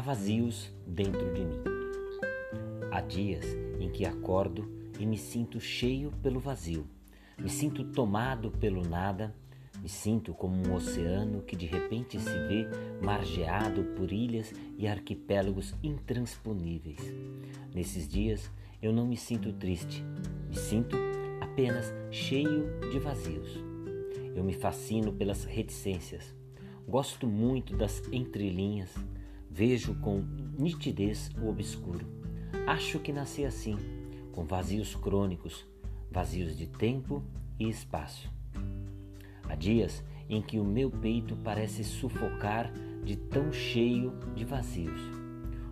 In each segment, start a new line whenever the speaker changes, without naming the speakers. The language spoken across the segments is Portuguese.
vazios dentro de mim. Há dias em que acordo e me sinto cheio pelo vazio, me sinto tomado pelo nada, me sinto como um oceano que de repente se vê margeado por ilhas e arquipélagos intransponíveis. Nesses dias eu não me sinto triste, me sinto apenas cheio de vazios. Eu me fascino pelas reticências. Gosto muito das entrelinhas. Vejo com nitidez o obscuro. Acho que nasci assim, com vazios crônicos, vazios de tempo e espaço. Há dias em que o meu peito parece sufocar de tão cheio de vazios.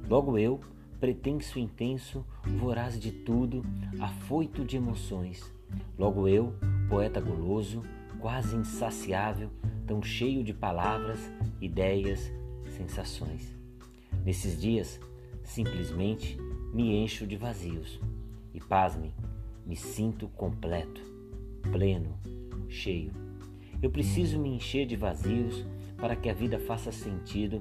Logo eu, pretenso intenso, voraz de tudo, afoito de emoções. Logo eu, poeta guloso, quase insaciável, tão cheio de palavras, ideias, sensações. Nesses dias, simplesmente me encho de vazios e, pasmem, me sinto completo, pleno, cheio. Eu preciso me encher de vazios para que a vida faça sentido,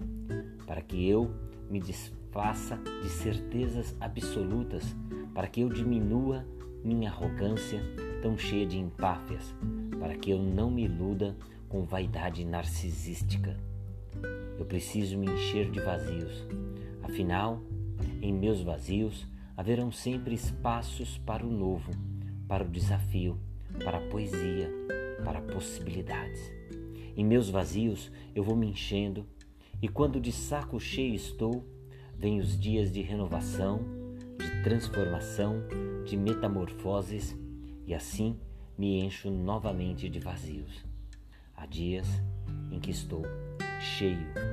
para que eu me desfaça de certezas absolutas, para que eu diminua minha arrogância tão cheia de empáfias, para que eu não me iluda com vaidade narcisística. Eu preciso me encher de vazios. Afinal, em meus vazios haverão sempre espaços para o novo, para o desafio, para a poesia, para possibilidades. Em meus vazios eu vou me enchendo, e quando de saco cheio estou, vêm os dias de renovação, de transformação, de metamorfoses, e assim me encho novamente de vazios. Há dias em que estou cheio